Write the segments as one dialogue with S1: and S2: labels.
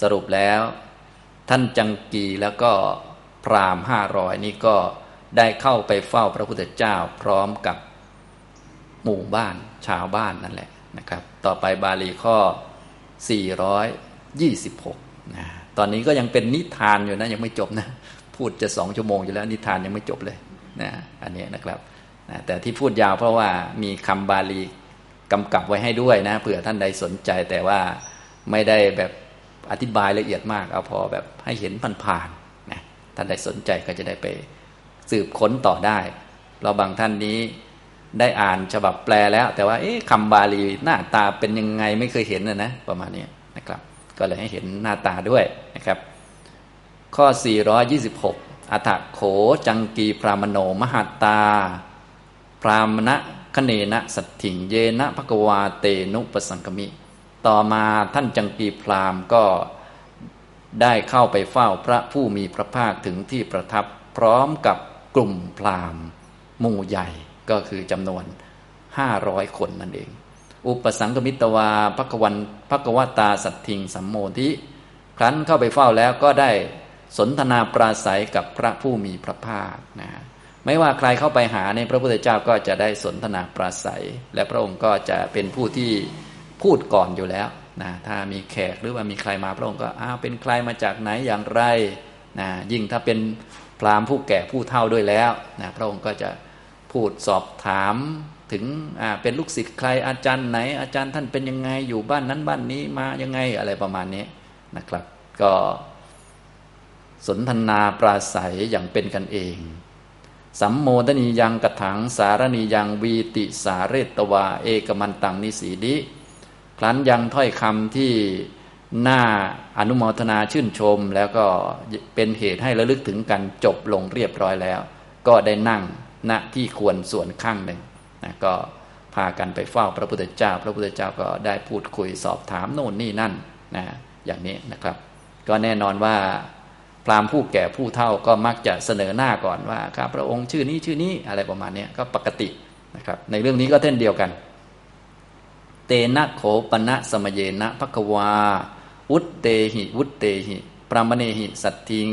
S1: สรุปแล้ว ท่านจังกีแล้วก็พราหมณ์ห้าร้อยนี่ก็ได้เข้าไปเฝ้าพระพุทธเจ้าพร้อมกับหมู่บ้านชาวบ้านนั่นแหละนะครับ ต่อไปบาลีข้อ 426นะตอนนี้ก็ยังเป็นนิทานอยู่นะยังไม่จบนะพูดจะสองชั่วโมงอยู่แล้วนิทานยังไม่จบเลยนะอันนี้นะครับนะแต่ที่พูดยาวเพราะว่ามีคำบาลีกำกับไว้ให้ด้วยนะเผื่อท่านใดสนใจแต่ว่าไม่ได้แบบ อธิบายละเอียดมากเอาพอแบบให้เห็นผ่านๆนะท่านใดสนใจก็จะได้ไปสืบค้นต่อได้เราบางท่านนี้ได้อ่านฉบับแปลแล้ว แต่ว่าเอ๊ะคำบาลีหน้าตาเป็นยังไงไม่เคยเห็นนะนะประมาณนี้นะครับ ก็เลยให้เห็นหน้าตาด้วยนะครับ ข้อ 426 อัฏฐโขจังกีพรามโนมหาตา พรามณะคเนนะสัตถิงเยนะภกวาเตนุปสังกมิ ต่อมาท่านจังกีพรามก็ได้เข้าไปเฝ้าพระผู้มีพระภาคถึงที่ประทับพร้อมกับกลุ่มพราหมณ์หมู่ใหญ่ก็คือจำนวนห้าร้อยคนนั่นเอง อุปสังกมิตวาพระกวันพระกวตาสัตทิงสัมโมทิครั้นเข้าไปเฝ้าแล้วก็ได้สนทนาปราศัยกับพระผู้มีพระภาคนะไม่ว่าใครเข้าไปหาในพระพุทธเจ้าก็จะได้สนทนาปราศัย และพระองค์ก็จะเป็นผู้ที่ พูดก่อนอยู่แล้วนะถ้ามีแขกหรือว่ามีใครมาพระองค์ก็อ้าวเป็นใครมาจากไหนอย่างไรนะยิ่งถ้าเป็นพราหมณ์ผู้แก่ผู้เฒ่าด้วยแล้วนะพระองค์ก็จะพูดสอบถามถึงเป็นลูกศิษย์ใครอาจารย์ไหน อาจารย์ท่านเป็นยังไงอยู่บ้านนั้นบ้านนี้มายังไงอะไรประมาณนี้นะครับ ก็สนทนาปราศัยอย่างเป็นกันเอง สัมโมทนียังกระถังสารณียังวีติสาเรตวา เอกมันตังนิสีดิ ครั้นยังถ้อยคำที่น้าอนุโมทนาชื่นชม แล้วก็เป็นเหตุให้ระลึกถึงกันจบลงเรียบร้อยแล้ว ก็ได้นั่งณที่ควรส่วนข้างหนึ่งนะก็พากันไปเฝ้าพระพุทธเจ้า พระพุทธเจ้าก็ได้พูดคุยสอบถามโน่นนี่นั่นนะอย่างนี้นะครับ ก็แน่นอนว่าพราหมณ์ผู้แก่ผู้เฒ่าก็มักจะเสนอหน้าก่อนว่าข้าพระองค์ชื่อนี้ชื่อนี้อะไรประมาณนี้ก็ปกตินะครับ ในเรื่องนี้ก็เช่นเดียวกัน เตนะโขปณะสมเยนะภควา วุตเตหิ วุตเตหิปรามเนหิสัตทิง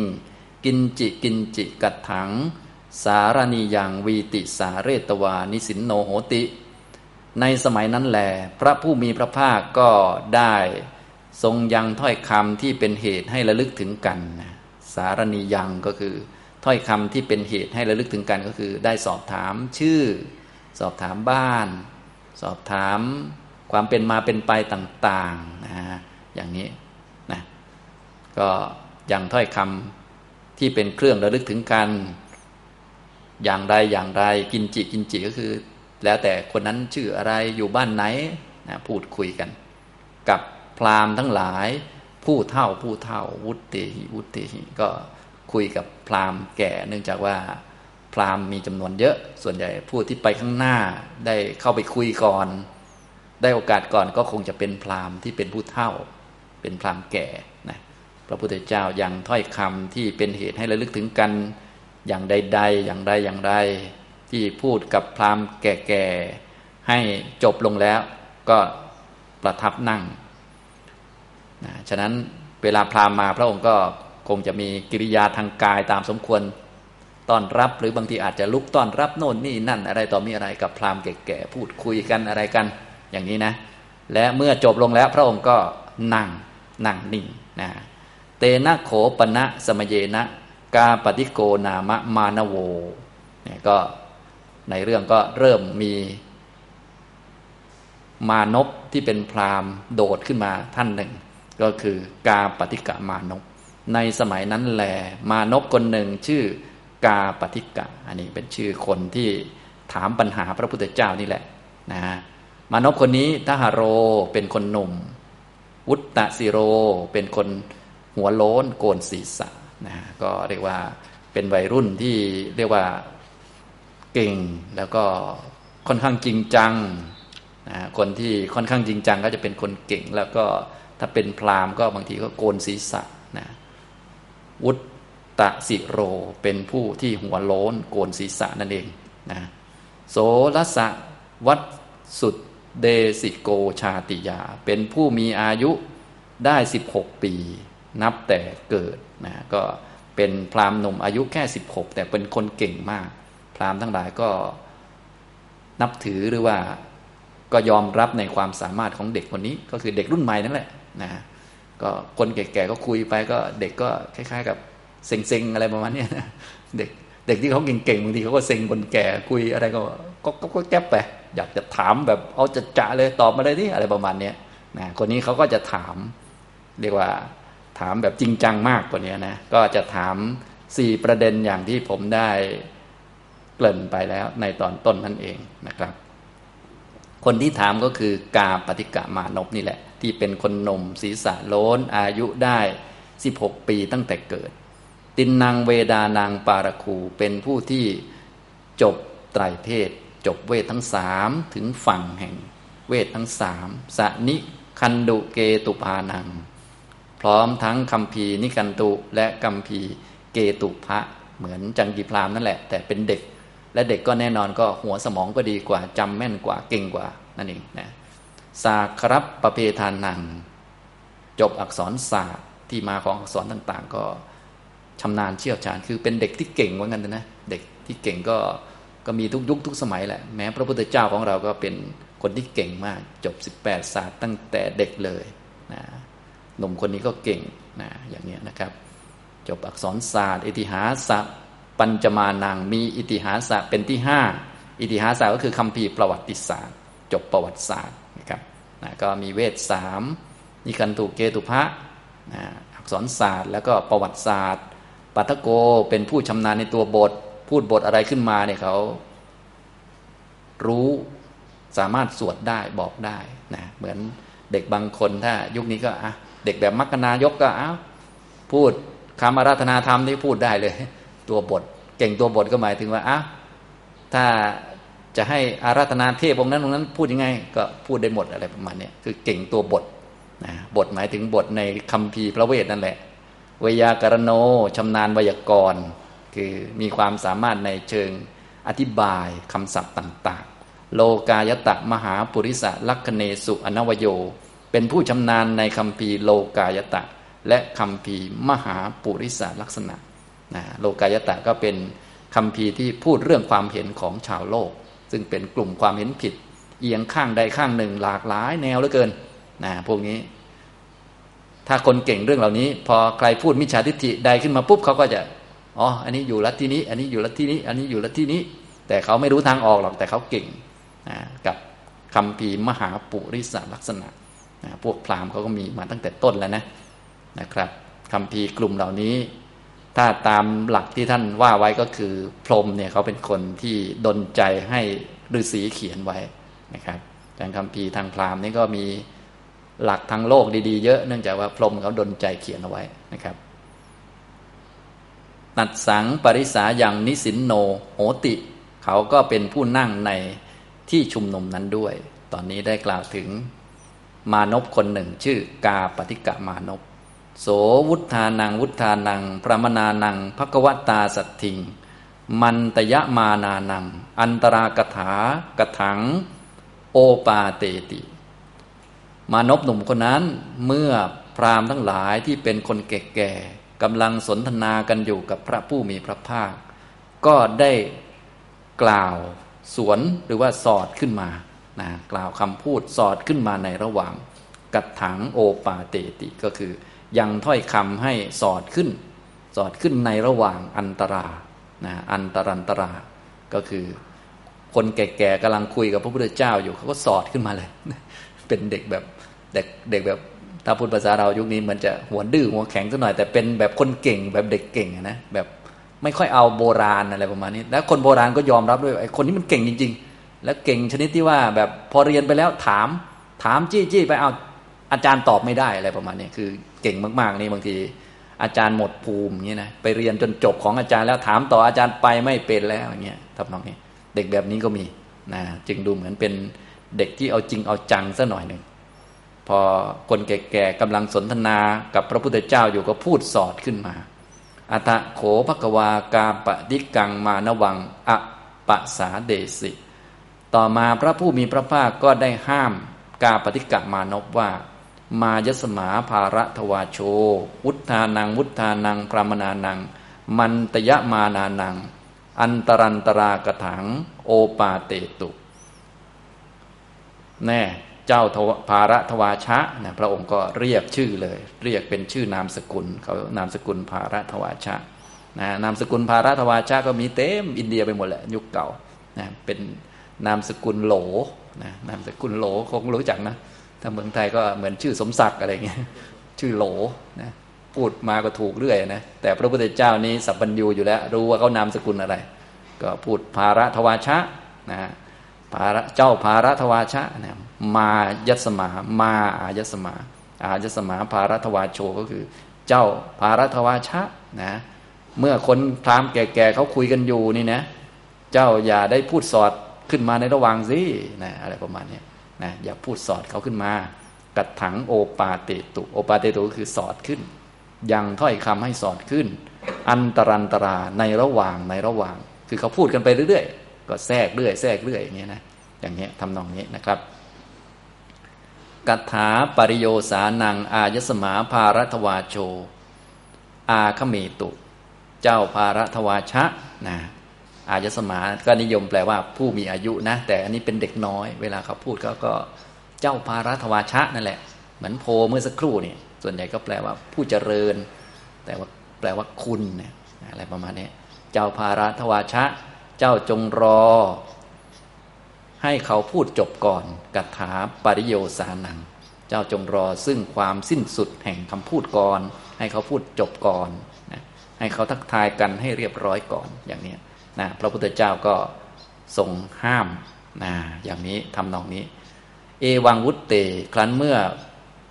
S1: กินจิกินจิกัดถัง สารณียังวีติสาเรตวานิสินโนโหติ ในสมัยนั้นแหลพระผู้มีพระภาคก็ได้ทรงยังถ้อยคำที่เป็นเหตุให้ระลึกถึงกัน สารณียังก็คือ ถ้อยคำที่เป็นเหตุให้ระลึกถึงกันก็คือ ได้สอบถามชื่อ สอบถามบ้าน สอบถาม ความเป็นมาเป็นไปต่างๆนะอย่างนี้นะก็อยังถ้อยคำที่เป็นเครื่องระลึกถึงกันอย่างไรอย่างไรกินจิกินจิก็คือ แล้วแต่คนนั้นชื่ออะไรอยู่บ้านไหนนะพูดคุยกัน กับพราหมณ์ทั้งหลายผู้เท่าผู้เท่าวุติหิวุติหิก็คุยกับพราหมณ์แก่ เนื่องจากว่าพราหมณ์มีจำนวนเยอะ ส่วนใหญ่ผู้ที่ไปข้างหน้าได้เข้าไปคุยก่อน ได้โอกาสก่อนก็คงจะเป็นพราหมณ์ที่เป็นผู้เท่า เป็นพราหมณ์แก่นะพระพุทธเจ้ายังถ้อยคำที่เป็นเหตุให้ระลึกถึงกันอย่างใด ๆ อย่างใดอย่างใดที่พูดกับพราหมณ์แก่ๆให้จบลงแล้ว ก็ประทับนั่งนะฉะนั้นเวลาพราหมณ์มาพระองค์ก็คงจะมีกิริยาทางกายตามสมควรต้อนรับ หรือบางทีอาจจะลุกต้อนรับโน่นนี่นั่นอะไรต่อมีอะไรกับพราหมณ์แก่ๆพูดคุยกันอะไรกัน อย่างนี้นะ และเมื่อจบลงแล้วพระองค์ก็นั่งนั่งนิ่งนะเตนะโขปณะสมเยนะ กาปฏิโกนามะมานโวเนี่ยก็ในเรื่องก็เริ่มมีมานพที่เป็นพราหมณ์โดดขึ้นมาท่านหนึ่ง ก็คือกาปฏิกะมานพในสมัยนั้นแหลมานพคนหนึ่งชื่อกาปฏิกะ อันนี้เป็นชื่อคนที่ถามปัญหาพระพุทธเจ้านี่แหละนะ มานพคนนี้ทหารโรเป็นคนหนุ่ม วุตตะสิโรเป็นคนหัวโล้นโกนศีรษะนะก็เรียกว่าเป็นวัยรุ่นที่เรียกว่าเก่งแล้วก็ค่อนข้างจริงจังนะคนที่ค่อนข้างจริงจังก็จะเป็นคนเก่ง แล้วก็ถ้าเป็นพราหมณ์ก็บางทีก็โกนศีรษะนะวุตตะสิโรเป็นผู้ที่หัวโล้นโกนศีรษะนั่นเองนะโสรสะวัดสุด เดสิโกชาติยา เป็นผู้มีอายุได้ 16 ปี นับแต่เกิดนะก็เป็นพราหมณ์หนุ่มอายุแค่ 16 แต่เป็นคนเก่งมาก พราหมณ์ทั้งหลายก็นับถือหรือว่าก็ยอมรับในความสามารถของเด็กคนนี้ ก็คือเด็กรุ่นใหม่นั่นแหละนะก็คนแก่ๆก็คุยไปก็เด็กก็คล้ายๆ กับเซ็งๆอะไรประมาณนี้นะเด็กเด็กที่เขาเก่งๆบางทีเขาก็เซ็งคนแก่คุยอะไรก็ก็ก็แก๊บไป อยากจะถามแบบเอาจะจะเลยตอบมาเลยที่อะไรประมาณนี้นะคนนี้เขาก็จะถาม เรียกว่าถามแบบจริงจังมากกว่านี้นะก็จะถามสี่ประเด็นอย่างที่ผมได้เกริ่นไปแล้วในตอนต้นนั่นเองนะครับ คนที่ถามก็คือกาปฏิกะมานพนี่แหละ ที่เป็นคนหนุ่มศีรษะโล้น อายุได้ 16 ปีตั้งแต่เกิด ตินนางเวดานางปารคูเป็นผู้ที่จบไตรเพศ จบเวททั้งสามถึงฝั่งแห่ง เวททั้งสามสนิคันดุเกตุพานัง พร้อมทั้งคำพีนิกันตุและคำพีเกตุพระเหมือนจังกีพรามนั่นแหละ แต่เป็นเด็ก และเด็กก็แน่นอนก็หัวสมองก็ดีกว่าจำแม่นกว่าเก่งกว่านั่นเองนะสาครับประเพทานนัง จบอักษรศาสตร์ที่มาของอักษรต่าง ๆ ก็ชำนาญเชี่ยวชาญ คือเป็นเด็กที่เก่งเหมือนกันนะเด็กที่เก่งก็ ก็มีทุกยุคทุกสมัยแหละ แม้พระพุทธเจ้าของเราก็เป็นคนที่เก่งมาก จบ 18 ศาสตร์ตั้งแต่เด็กเลยนะหนุ่มคนนี้ก็เก่งนะอย่างนี้นะครับ จบอักษรศาสตร์ อิติหาสปัญจมานังมีอิติหาสเป็นที่ห้าอิติหาสะก็คือคำพีประวัติศาสตร์ จบประวัติศาสตร์นะครับนะก็มีเวทสามนิคันตุเกตุพะนะอักษรศาสตร์ แล้วก็ประวัติศาสตร์ปัทโกเป็นผู้ชำนาญในตัวบท พูดบทอะไรขึ้นมาเนี่ยเขา รู้สามารถสวดได้บอกได้นะเหมือนเด็กบางคนถ้า ยุคนี้ก็อะเด็กแบบมัคคณายกก็อ้าวพูดคำอาราธนาธรรมนี่พูดได้เลย ตัวบท เก่งตัวบทก็หมายถึงว่าอะถ้าจะให้อาราธนาเทพองค์นั้นองค์นั้น พูดยังไง ก็พูดได้หมดอะไรประมาณนี้คือเก่งตัวบทนะบทหมายถึงบทในคำพีพระเวทนั่นแหละ วยากรโนชำนาญวยากรณ์ คือมีความสามารถในเชิงอธิบายคำศัพท์ต่างๆ โลกายตะมหาปุริสลักคเนสุอนวโย เป็นผู้ชำนาญในคำพีโลกายตะ และคำพีมหาปุริสลักษณะนะโลกายตะก็เป็นคำพีที่พูดเรื่องความเห็นของชาวโลก ซึ่งเป็นกลุ่มความเห็นผิด เอียงข้างใดข้างหนึ่งหลากหลายแนวเหลือเกินนะพวกนี้ถ้าคนเก่งเรื่องเหล่านี้ พอใครพูดมิจฉาทิฏฐิใดขึ้นมาปุ๊บเขาก็จะ อ๋ออันนี้อยู่ลัทธินี้ อันนี้อยู่ลัทธินี้ อันนี้อยู่ลัทธินี้ แต่เขาไม่รู้ทางออกหรอกแต่เขาเก่งนะกับคำพีมหาปุริสลักษณะนะพวกพราหมณ์เขาก็มีมาตั้งแต่ต้นแล้วนะนะครับคำพีกลุ่มเหล่านี้ ถ้าตามหลักที่ท่านว่าไว้ก็คือ พรหมเนี่ยเขาเป็นคนที่ดนใจให้ฤาษีเขียนไว้นะครับทางคำพีทางพราหมณ์นี่ก็มีหลักทางโลกดีๆ เยอะ เนื่องจากว่าพรหมเขาดนใจเขียนเอาไว้นะครับ ตัดสังปริสาอย่างนิสินโนโหติ เขาก็เป็นผู้นั่งในที่ชุมนุมนั้นด้วย ตอนนี้ได้กล่าวถึงมานพคนหนึ่งชื่อกาปฏิกะมานพโสวุฒานังวุฒานัง พระมนานังภกวตาสัตถิง มันตยะมานานัง อันตรากถากถัง โอปาเตติ มานพหนุ่มคนนั้นเมื่อพราหมณ์ทั้งหลายที่เป็นคนแก่ๆ กำลังสนทนากันอยู่กับพระผู้มีพระภาค ก็ได้กล่าวสวนหรือว่าสอดขึ้นมานะกล่าวคำพูดสอดขึ้นมาในระหว่างกัดถังโอปาเตติก็คือ ยังถ้อยคำให้สอดขึ้น สอดขึ้นในระหว่างอันตรานะอันตรันตรา ก็คือ คนแก่ๆกำลังคุยกับพระพุทธเจ้าอยู่เขาก็สอดขึ้นมาเลย เป็นเด็กแบบเด็กเด็กแบบ ถ้าพูดภาษาเรายุคนี้มันจะหัวดื้อหัวแข็งสักหน่อยแต่เป็นแบบคนเก่งแบบเด็กเก่งนะแบบไม่ค่อยเอาโบราณอะไรประมาณนี้ แล้วคนโบราณก็ยอมรับด้วยไอ้คนนี้มันเก่งจริง ๆ แล้วเก่งชนิดที่ว่าแบบพอเรียนไปแล้วถาม ถามจี้จี้ไปเอาอาจารย์ตอบไม่ได้อะไรประมาณนี้คือเก่งมากๆนี่บางทีอาจารย์หมดภูมิเงี้ยนะไปเรียนจนจบของอาจารย์แล้วถามต่ออาจารย์ไปไม่เป็นแล้วอย่างเงี้ยทำนองนี้ เด็กแบบนี้ก็มีนะจึงดูเหมือนเป็นเด็กที่เอาจริงเอาจังซะหน่อยหนึ่ง พอคนแก่ๆกำลังสนทนากับพระพุทธเจ้าอยู่ก็พูดสอดขึ้นมาอัตโขภควากาปดิกังมานวังอะปะสาเดสิ ต่อมาพระผู้มีพระภาคก็ได้ห้ามกาปฏิกะมานพว่า มายสมาภาระทวาโช วุฒานัง วุฒานังพรามนานัง มันตยะมานานัง อันตรันตรากถัง โอปาเตตุ แน่ เจ้าภาระทวาชะนะพระองค์ก็เรียกชื่อเลย เรียกเป็นชื่อนามสกุลเขานามสกุลภาระทวาชะนะนามสกุลภาระทวาชะก็มีเต็มอินเดียไปหมดแหละยุคเก่านะเป็นนามสกุลโหลนะนามสกุลโหลคงรู้จักนะถ้าเมืองไทยก็เหมือนชื่อสมศักดิ์อะไรเงี้ยชื่อโหลนะพูดมาก็ถูกเรื่อยนะแต่พระพุทธเจ้านี้สัพพัญญูอยู่แล้ว รู้ว่าเขานามสกุลอะไร ก็พูดภาระทวาชะนะ ภาระเจ้าภาระทวาชะนะมายัสมา มาอายัสมา อายัสมาภาระทวาโชก็คือ เจ้าภาระทวาชะนะเมื่อคนพรามแก่ๆเขาคุยกันอยู่นี่นะ เจ้าอย่าได้พูดสอดขึ้นมาในระหว่างสินะอะไรประมาณนี้นะอย่าพูดสอดเขาขึ้นมา กัดถังโอปาเตตุโอปาเตตุก็คือสอดขึ้น ยังถ้อยคำให้สอดขึ้น อันตรันตราในระหว่างในระหว่าง คือเขาพูดกันไปเรื่อยๆ ก็แทรกเรื่อยแทรกเรื่อยอย่างเงี้ยนะอย่างเงี้ยทำนองนี้นะครับกัถาปริโยสานัง อายสมาภารทวาโช อาคเมตุ เจ้าภารทวาชะนะอายสมาก็นิยมแปลว่าผู้มีอายุนะ แต่อันนี้เป็นเด็กน้อย เวลาเขาพูดเขาก็เจ้าภารทวาชะนั่นแหละ เหมือนโพเมื่อสักครู่นี่ส่วนใหญ่ก็แปลว่าผู้เจริญ แต่ว่าแปลว่าคุณเนี่ยอะไรประมาณนี้เจ้าภารทวาชะ เจ้าจงรอ ให้เขาพูดจบก่อนกัถาปริโยสานัง เจ้าจงรอซึ่งความสิ้นสุดแห่งคำพูดก่อน ให้เขาพูดจบก่อนนะให้เขาทักทายกันให้เรียบร้อยก่อนอย่างนี้นะพระพุทธเจ้าก็ทรงห้ามนะอย่างนี้ทำนองนี้ เอวังวุตเต ครั้นเมื่อ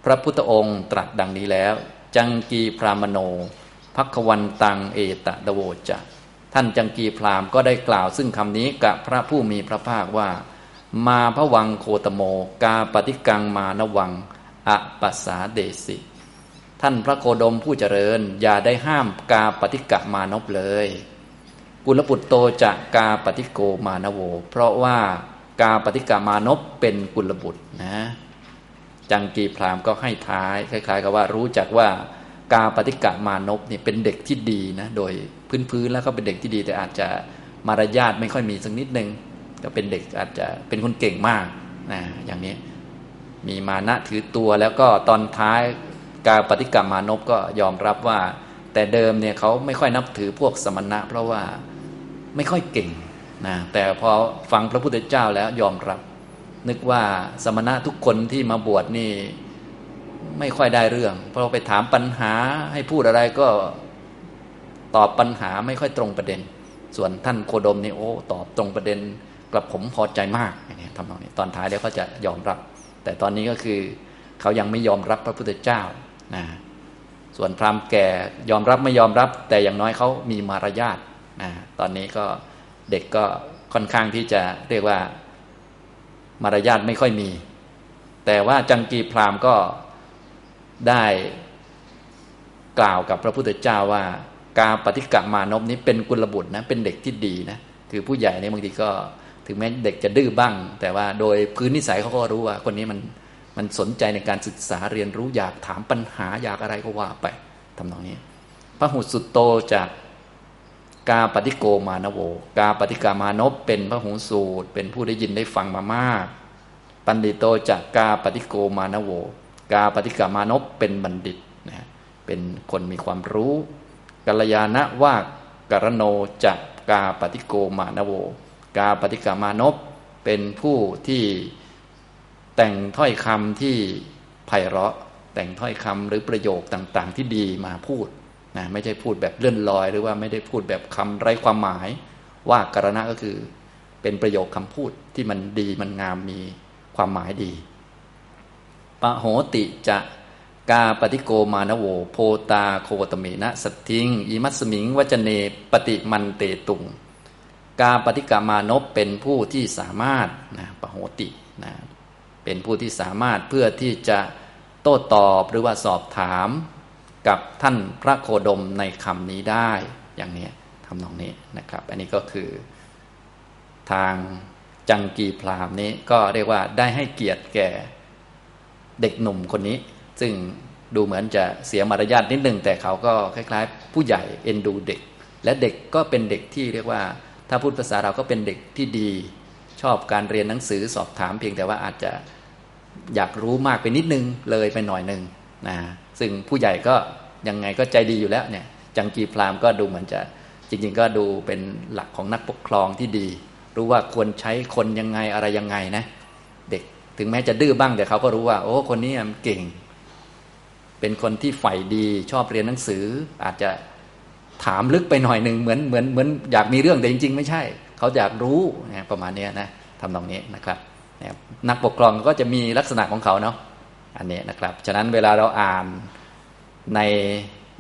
S1: พระพุทธองค์ตรัสดังนี้แล้ว จังกีพรามโนพักวันตังเอตะดโวจะ ท่านจังกีพรามก็ได้กล่าวซึ่งคำนี้กับพระผู้มีพระภาคว่า มาพระวังโคตโม กาปฏิกังมานวังอะปัสสาเดสิ ท่านพระโคดมผู้เจริญ อย่าได้ห้ามกาปฏิกะมานพเลย กุลปุตโตจะกาปฏิโกมานโว เพราะว่ากาปฏิกะมานพเป็นกุลบุตรนะ จังกีพรามก็ให้ท้าย คล้าย ๆ กับว่ารู้จักว่ากาปฏิกะมานพนี่เป็นเด็กที่ดีนะ โดย พื้นๆแล้วก็เป็นเด็กที่ดี แต่อาจจะมารยาทไม่ค่อยมีสักนิดนึงก็เป็นเด็กอาจจะเป็นคนเก่งมากนะอย่างนี้มีมานะถือตัวแล้วก็ตอนท้ายการปฏิกรรมมานพก็ยอมรับว่า แต่เดิมเนี่ยเขาไม่ค่อยนับถือพวกสมณะ เพราะว่าไม่ค่อยเก่งนะแต่พอฟังพระพุทธเจ้าแล้วยอมรับ นึกว่าสมณะทุกคนที่มาบวชนี่ไม่ค่อยได้เรื่อง เพราะไปถามปัญหาให้พูดอะไรก็ ตอบปัญหาไม่ค่อยตรงประเด็น ส่วนท่านโคดมนี่โอ้ตอบตรงประเด็นกระผมพอใจมากอย่างนี้ทำนองนี้ตอนท้ายแล้วเขาจะยอมรับ แต่ตอนนี้ก็คือเขายังไม่ยอมรับพระพุทธเจ้านะส่วนพราหมณ์แก่ยอมรับไม่ยอมรับ แต่อย่างน้อยเขามีมารยาทนะตอนนี้ก็เด็กก็ค่อนข้างที่จะเรียกว่ามารยาทไม่ค่อยมี แต่ว่าจังกีพราหมณ์ก็ได้กล่าวกับพระพุทธเจ้าว่า กาปฏิกมาณพนี้เป็นกุลบุตรนะเป็นเด็กที่ดีนะคือผู้ใหญ่เนี่ยบางทีก็ถึงแม้เด็กจะดื้อบ้าง แต่ว่าโดยพื้นนิสัยเขาก็รู้ว่า คนนี้มันมันสนใจในการศึกษาเรียนรู้อยากถามปัญหาอยากอะไรก็ว่าไปทำนองนี้พระหุสุตโตจากกาปฏิโกมานโว กาปฏิกามานพเป็นพระหูสูตร เป็นผู้ได้ยินได้ฟังมามาก ปันดิโตจากกาปฏิโกมานโว กาปฏิกามานพเป็นบัณฑิตนะเป็นคนมีความรู้ กัลยาณว่ากรโนจากกาปฏิโกมานโว กาปฏิกามานพเป็นผู้ที่แต่งถ้อยคำที่ไพเราะ แต่งถ้อยคำหรือประโยคต่างๆ ที่ดีมาพูดนะไม่ใช่พูดแบบเลื่อนลอย หรือว่าไม่ได้พูดแบบคำไร้ความหมาย ว่ากรณะก็คือ เป็นประโยคคำพูดที่มันดีมันงามมีความหมายดีปะโหติจะ กาปฏิโกมานโว โพตาโคตเมนะสัตทิงอิมัสมิงวจเนปฏิมันเตตุง กาปฏิกามานพเป็นผู้ที่สามารถนะปโหตินะเป็นผู้ที่สามารถเพื่อที่จะโต้ตอบหรือว่าสอบถามกับท่านพระโคดมในคำนี้ได้อย่างนี้ทำนองนี้นะครับ อันนี้ก็คือทางจังกีพรามนี้ก็เรียกว่าได้ให้เกียรติแก่เด็กหนุ่มคนนี้ ซึ่งดูเหมือนจะเสียมารยาทนิดนึง แต่เขาก็คล้าย ๆ ผู้ใหญ่เอ็นดูเด็ก และเด็กก็เป็นเด็กที่เรียกว่า ถ้าพูดภาษาเราก็เป็นเด็กที่ดี ชอบการเรียนหนังสือสอบถามเพียงแต่ว่าอาจจะอยากรู้มากไปนิดนึงเลยไปหน่อยหนึ่งนะซึ่งผู้ใหญ่ก็ยังไงก็ใจดีอยู่แล้วเนี่ยจังกีพรามก็ดูเหมือนจะจริง ๆ ก็ดูเป็นหลักของนักปกครองที่ดี รู้ว่าควรใช้คนยังไงอะไรยังไงนะ เด็กถึงแม้จะดื้อบ้างแต่เขาก็รู้ว่า โอ้คนนี้มันเก่ง เป็นคนที่ใฝ่ดีชอบเรียนหนังสือ อาจจะถามลึกไปหน่อยหนึ่งเหมือนเหมือนเหมือนอยากมีเรื่องแต่จริง ๆ ไม่ใช่ เขาอยากรู้นะประมาณนี้นะทำตรงนี้นะครับนักปกครองก็จะมีลักษณะของเขาเนาะอันนี้นะครับ ฉะนั้นเวลาเราอ่านใน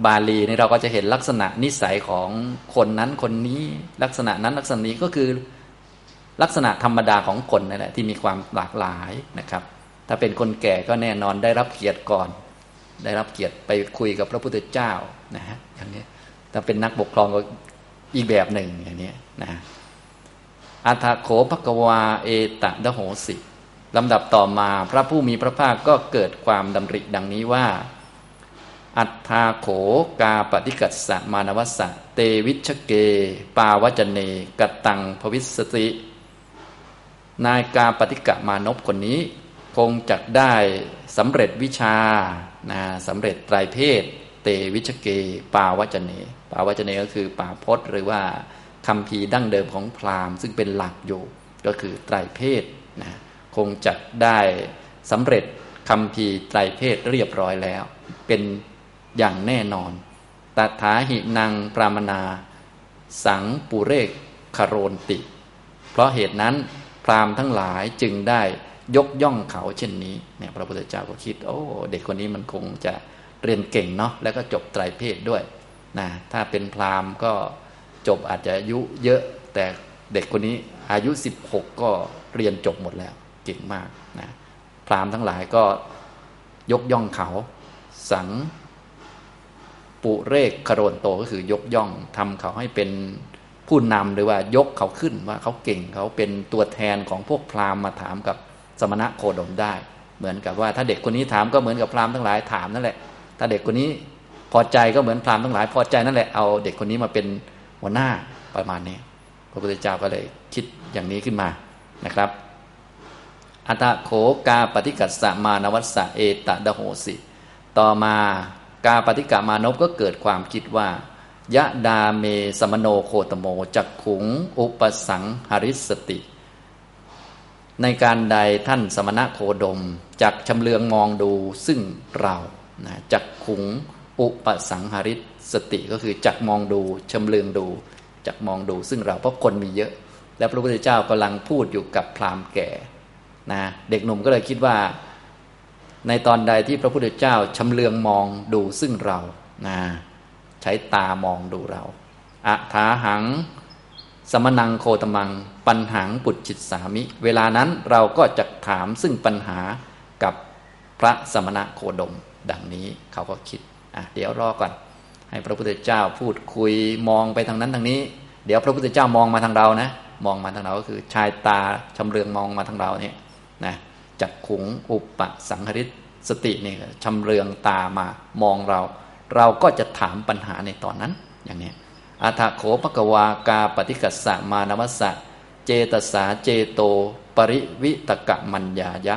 S1: บาลีนี่เราก็จะเห็นลักษณะนิสัยของคนนั้นคนนี้ลักษณะนั้นลักษณะนี้ก็คือลักษณะธรรมดาของคนนั่นแหละที่มีความหลากหลายนะครับ ถ้าเป็นคนแก่ก็แน่นอนได้รับเกียรติก่อน ได้รับเกียรติไปคุยกับพระพุทธเจ้านะฮะอย่างนี้ถ้าเป็นนักปกครองก็อีกแบบหนึ่งอย่างนี้นะอัฏโขภกวาเอตะดโหสิลำดับต่อมาพระผู้มีพระภาคก็เกิดความดำริดังนี้ว่า อัฏฐาโขกาปฏิกัสสะมานวัสสะเตวิชเก ปาวจเนกตังภวิสติ นายกาปฏิกะมานพคนนี้ คงจักได้สำเร็จวิชา นะสำเร็จไตรเพศ เตวิชเก ปาวจเน ปาวจเนก็คือป่าพจน์หรือว่าคำพีดั้งเดิมของพราหมณ์ ซึ่งเป็นหลักอยู่ก็คือไตรเพศนะคงจะได้สำเร็จคำพีไตรเพศเรียบร้อยแล้ว เป็นอย่างแน่นอนตถาหินังปรามนา สังปุเรกคารนติ เพราะเหตุนั้นพราหมณ์ทั้งหลายจึงได้ ยกย่องเขาเช่นนี้เนี่ยพระพุทธเจ้าก็คิด โอ้เด็กคนนี้มันคงจะเรียนเก่งเนาะแล้วก็จบไตรเพศด้วยนะถ้าเป็นพราหมณ์ก็จบอาจจะอายุเยอะแต่เด็กคนนี้อายุ 16 ก็เรียนจบหมดแล้วเก่งมากนะพราหมณ์ทั้งหลายก็ยกย่องเขา สังปุเรกคารนโตก็คือยกย่องทำเขาให้เป็นผู้นำหรือว่ายกเขาขึ้นว่าเขาเก่งเขาเป็นตัวแทนของพวกพราหมณ์มาถามกับ สมณะโคดมได้ เหมือนกับว่า ถ้าเด็กคนนี้ถามก็เหมือนกับพราหมณ์ทั้งหลายถามนั่นแหละ ถ้าเด็กคนนี้พอใจก็เหมือนพราหมณ์ทั้งหลาย พอใจนั่นแหละเอาเด็กคนนี้มาเป็นหัวหน้าประมาณนี้ พระพุทธเจ้าก็เลยคิดอย่างนี้ขึ้นมานะครับ อัตโขกาปฏิกัสสมานวัสสะเอตดโหสิ ต่อมากาปฏิกมาณพก็เกิดความคิดว่ายทาเมสมโณ โคตโม จกฺขุํ อุปสํหริสฺสติ ในกาลใดท่านสมณะโคดมจักชำเลืองมองดูซึ่งเรานะจักขุงอุปสังหาริสติก็คือจักมองดูชำเลืองดูจักมองดูซึ่งเราเพราะคนมีเยอะ และพระพุทธเจ้ากำลังพูดอยู่กับพราหมณ์แก่นะเด็กหนุ่มก็เลยคิดว่า ในตอนใดที่พระพุทธเจ้าชำเลืองมองดูซึ่งเรานะใช้ตามองดูเราอะถาหัง สมนังโคตมัง ปัญหังปุจจิตสามิ เวลานั้นเราก็จะถามซึ่งปัญหากับพระสมณะโคดม ดังนี้เขาก็คิดอะเดี๋ยวรอก่อน ให้พระพุทธเจ้าพูดคุยมองไปทางนั้นทางนี้ เดี๋ยวพระพุทธเจ้ามองมาทางเรานะ มองมาทางเราก็คือชายตาชำเลืองมองมาทางเราเนี่ยนะจักขุงอุปสังหริตสตินี่ชำเลืองตามามองเรา เราก็จะถามปัญหาในตอนนั้นอย่างนี้ อัฏโขภกวากาปฏิกัสสะมานวัสสะเจตสาเจโต ปริวิตกะมัญญายะ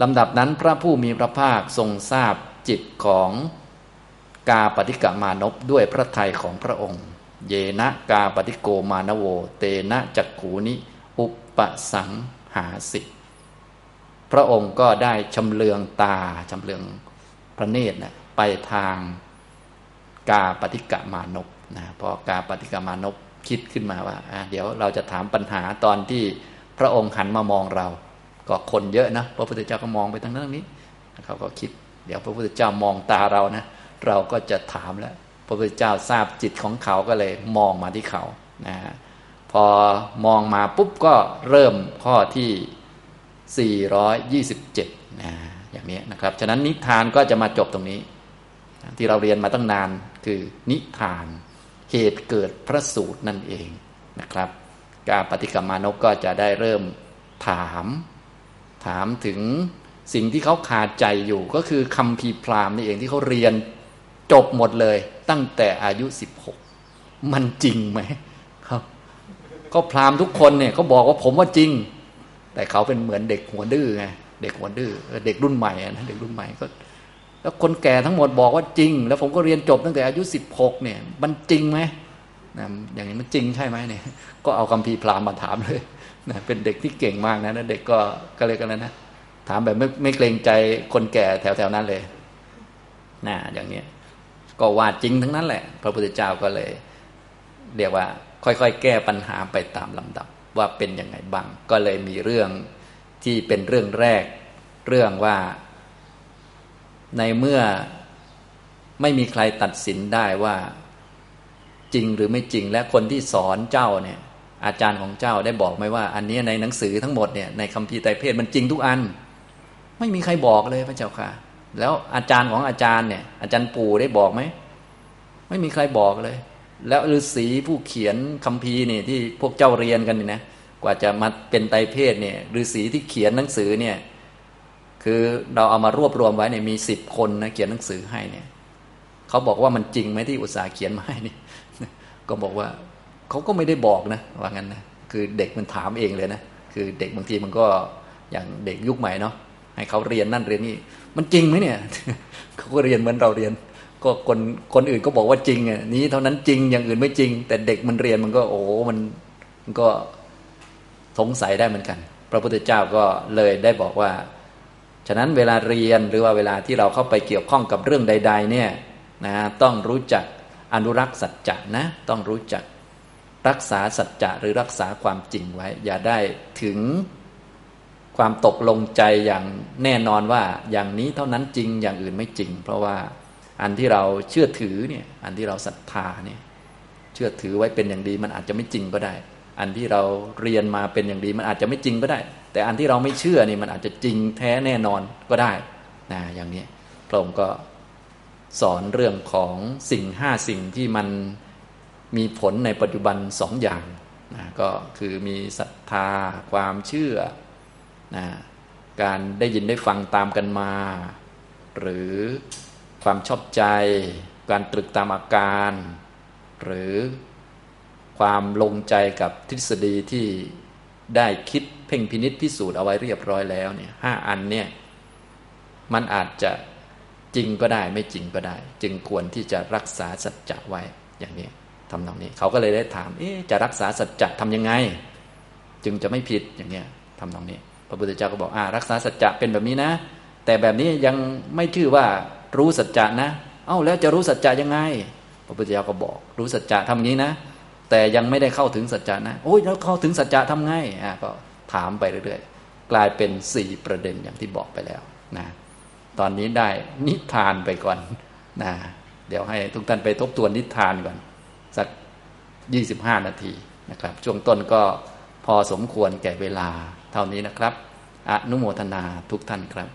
S1: ลำดับนั้นพระผู้มีพระภาคทรงทราบจิตของกาปฏิกะมานพด้วยพระทัยของพระองค์ เยนะกาปฏิโกมานโว เตนะจักขูนิ อุปสังหาสิพระองค์ก็ได้ชำเลืองตาชำเลืองพระเนตรนะไปทางกาปฏิกะมานพ นะพอกาปฏิกะมานพคิดขึ้นมาว่าเดี๋ยวเราจะถามปัญหาตอนที่พระองค์หันมามองเรา ก็คนเยอะนะพระพุทธเจ้าก็มองไปทางนั้นนี้เขาก็คิด เดี๋ยวพระพุทธเจ้ามองตาเรานะเราก็จะถามแล้ว พระพุทธเจ้าทราบจิตของเขาก็เลยมองมาที่เขานะพอมองมาปุ๊บก็เริ่มข้อที่ 427นะอย่างนี้นะครับ ฉะนั้นนิทานก็จะมาจบตรงนี้ ที่เราเรียนมาตั้งนานคือนิทาน เหตุเกิดพระสูตรนั่นเองนะครับ การปฏิกรรมานกก็จะได้เริ่มถาม ถามถึงสิ่งที่เขาขาดใจอยู่ก็คือคำพีพรามนี่เองที่เขาเรียนจบหมดเลย ตั้งแต่อายุสิบหกมันจริงไหมครับ ก็พรามทุกคนเนี่ยเขาบอกว่าผมว่าจริง แต่เขาเป็นเหมือนเด็กหัวดื้อไงเด็กหัวดื้อเด็กรุ่นใหม่นะเด็กรุ่นใหม่ก็ แล้วคนแก่ทั้งหมดบอกว่าจริง แล้วผมก็เรียนจบตั้งแต่อายุสิบหกเนี่ย มันจริงไหมนะอย่างนี้มันจริงใช่ไหมเนี่ย ก็เอาคำพีพรามมาถามเลยนะเป็นเด็กที่เก่งมากนะเด็กก็ก็เลยกันแล้วนะถามแบบไม่ไม่เกรงใจคนแก่แถวๆนั้นเลยนะอย่างนี้ก็ว่าจริงทั้งนั้นแหละ พระพุทธเจ้าก็เลย เรียกว่า ค่อยๆ แก้ปัญหาไปตามลำดับว่าเป็นยังไงบ้าง ก็เลยมีเรื่องที่เป็นเรื่องแรก เรื่องว่า ในเมื่อไม่มีใครตัดสินได้ว่า จริงหรือไม่จริง และคนที่สอนเจ้าเนี่ย อาจารย์ของเจ้าได้บอกไหมว่า อันนี้ในหนังสือทั้งหมดเนี่ยในคัมภีร์ไตรเพศมันจริงทุกอัน ไม่มีใครบอกเลยพระเจ้าค่ะ แล้วอาจารย์ของอาจารย์เนี่ย อาจารย์ปู่ได้บอกไหมไม่มีใครบอกเลย แล้วฤาษีผู้เขียนคัมภีร์นี่ที่พวกเจ้าเรียนกันนี่นะกว่าจะมาเป็นไตรเพศเนี่ยฤาษีที่เขียนหนังสือเนี่ย คือเราเอามารวบรวมไว้เนี่ยมีสิบคนนะเขียนหนังสือให้เนี่ยเขาบอกว่ามันจริงไหมที่อุตสาห์เขียนมาให้นี่ก็บอกว่าเขาก็ไม่ได้บอกนะว่างั้นนะคือเด็กมันถามเองเลยนะคือเด็กบางทีมันก็อย่างเด็กยุคใหม่เนาะให้เขาเรียนนั่นเรียนนี่มันจริงไหมเนี่ยเขาก็เรียนเหมือนเราเรียน ก็คนคนอื่นก็บอกว่าจริงอะนี้เท่านั้นจริงอย่างอื่นไม่จริง แต่เด็กมันเรียนมันก็โอ้มันมันก็สงสัยได้เหมือนกัน พระพุทธเจ้าก็เลยได้บอกว่า ฉะนั้นเวลาเรียนหรือว่าเวลาที่เราเข้าไปเกี่ยวข้องกับเรื่องใด ๆ เนี่ยนะต้องรู้จักอนุรักษ์สัจจะนะต้องรู้จักรักษาสัจจะหรือรักษาความจริงไว้ อย่าได้ถึงความตกลงใจอย่างแน่นอนว่าอย่างนี้เท่านั้นจริงอย่างอื่นไม่จริง เพราะว่าอันที่เราเชื่อถือเนี่ยอันที่เราศรัทธาเนี่ยเชื่อถือไว้เป็นอย่างดีมันอาจจะไม่จริงก็ได้ อันที่เราเรียนมาเป็นอย่างดี มันอาจจะไม่จริงก็ได้ แต่อันที่เราไม่เชื่อนี่มันอาจจะจริงแท้แน่นอนก็ได้นะอย่างนี้พระองค์ก็สอนเรื่องของสิ่งห้าสิ่งที่มันมีผลในปัจจุบันสองอย่างนะก็คือมีศรัทธาความเชื่อนะการได้ยินได้ฟังตามกันมา หรือความชอบใจ การตรึกตามอาการ หรือ ความลงใจกับทฤษฎีที่ได้คิดเพ่งพินิษพิสูจน์เอาไว้เรียบร้อยแล้วเนี่ยห้าอันเนี่ยมันอาจจะจริงก็ได้ไม่จริงก็ได้ จึงควรที่จะรักษาสัจจะไว้อย่างนี้ทำตรงนี้ เขาก็เลยได้ถามเอ๊จะรักษาสัจจะทำยังไง จึงจะไม่ผิดอย่างเนี้ยทำตรงนี้ พระพุทธเจ้าก็บอกอ่ารักษาสัจจะเป็นแบบนี้นะ แต่แบบนี้ยังไม่ชื่อว่ารู้สัจจะนะ เอ้าแล้วจะรู้สัจจะยังไง พระพุทธเจ้าก็บอก รู้สัจจะทำงี้นะ แต่ยังไม่ได้เข้าถึงสัจจานะโอ้ยแล้วเข้าถึงสัจจะทำไงอ่าก็ถามไปเรื่อยๆ กลายเป็นสี่ประเด็นอย่างที่บอกไปแล้วนะตอนนี้ได้นิทานไปก่อนนะเดี๋ยวให้ทุกท่านไปทบทวนนิทานก่อน สักยี่สิบห้านาทีนะครับ ช่วงต้นก็พอสมควรแก่เวลาเท่านี้นะครับ อนุโมทนาทุกท่านครับ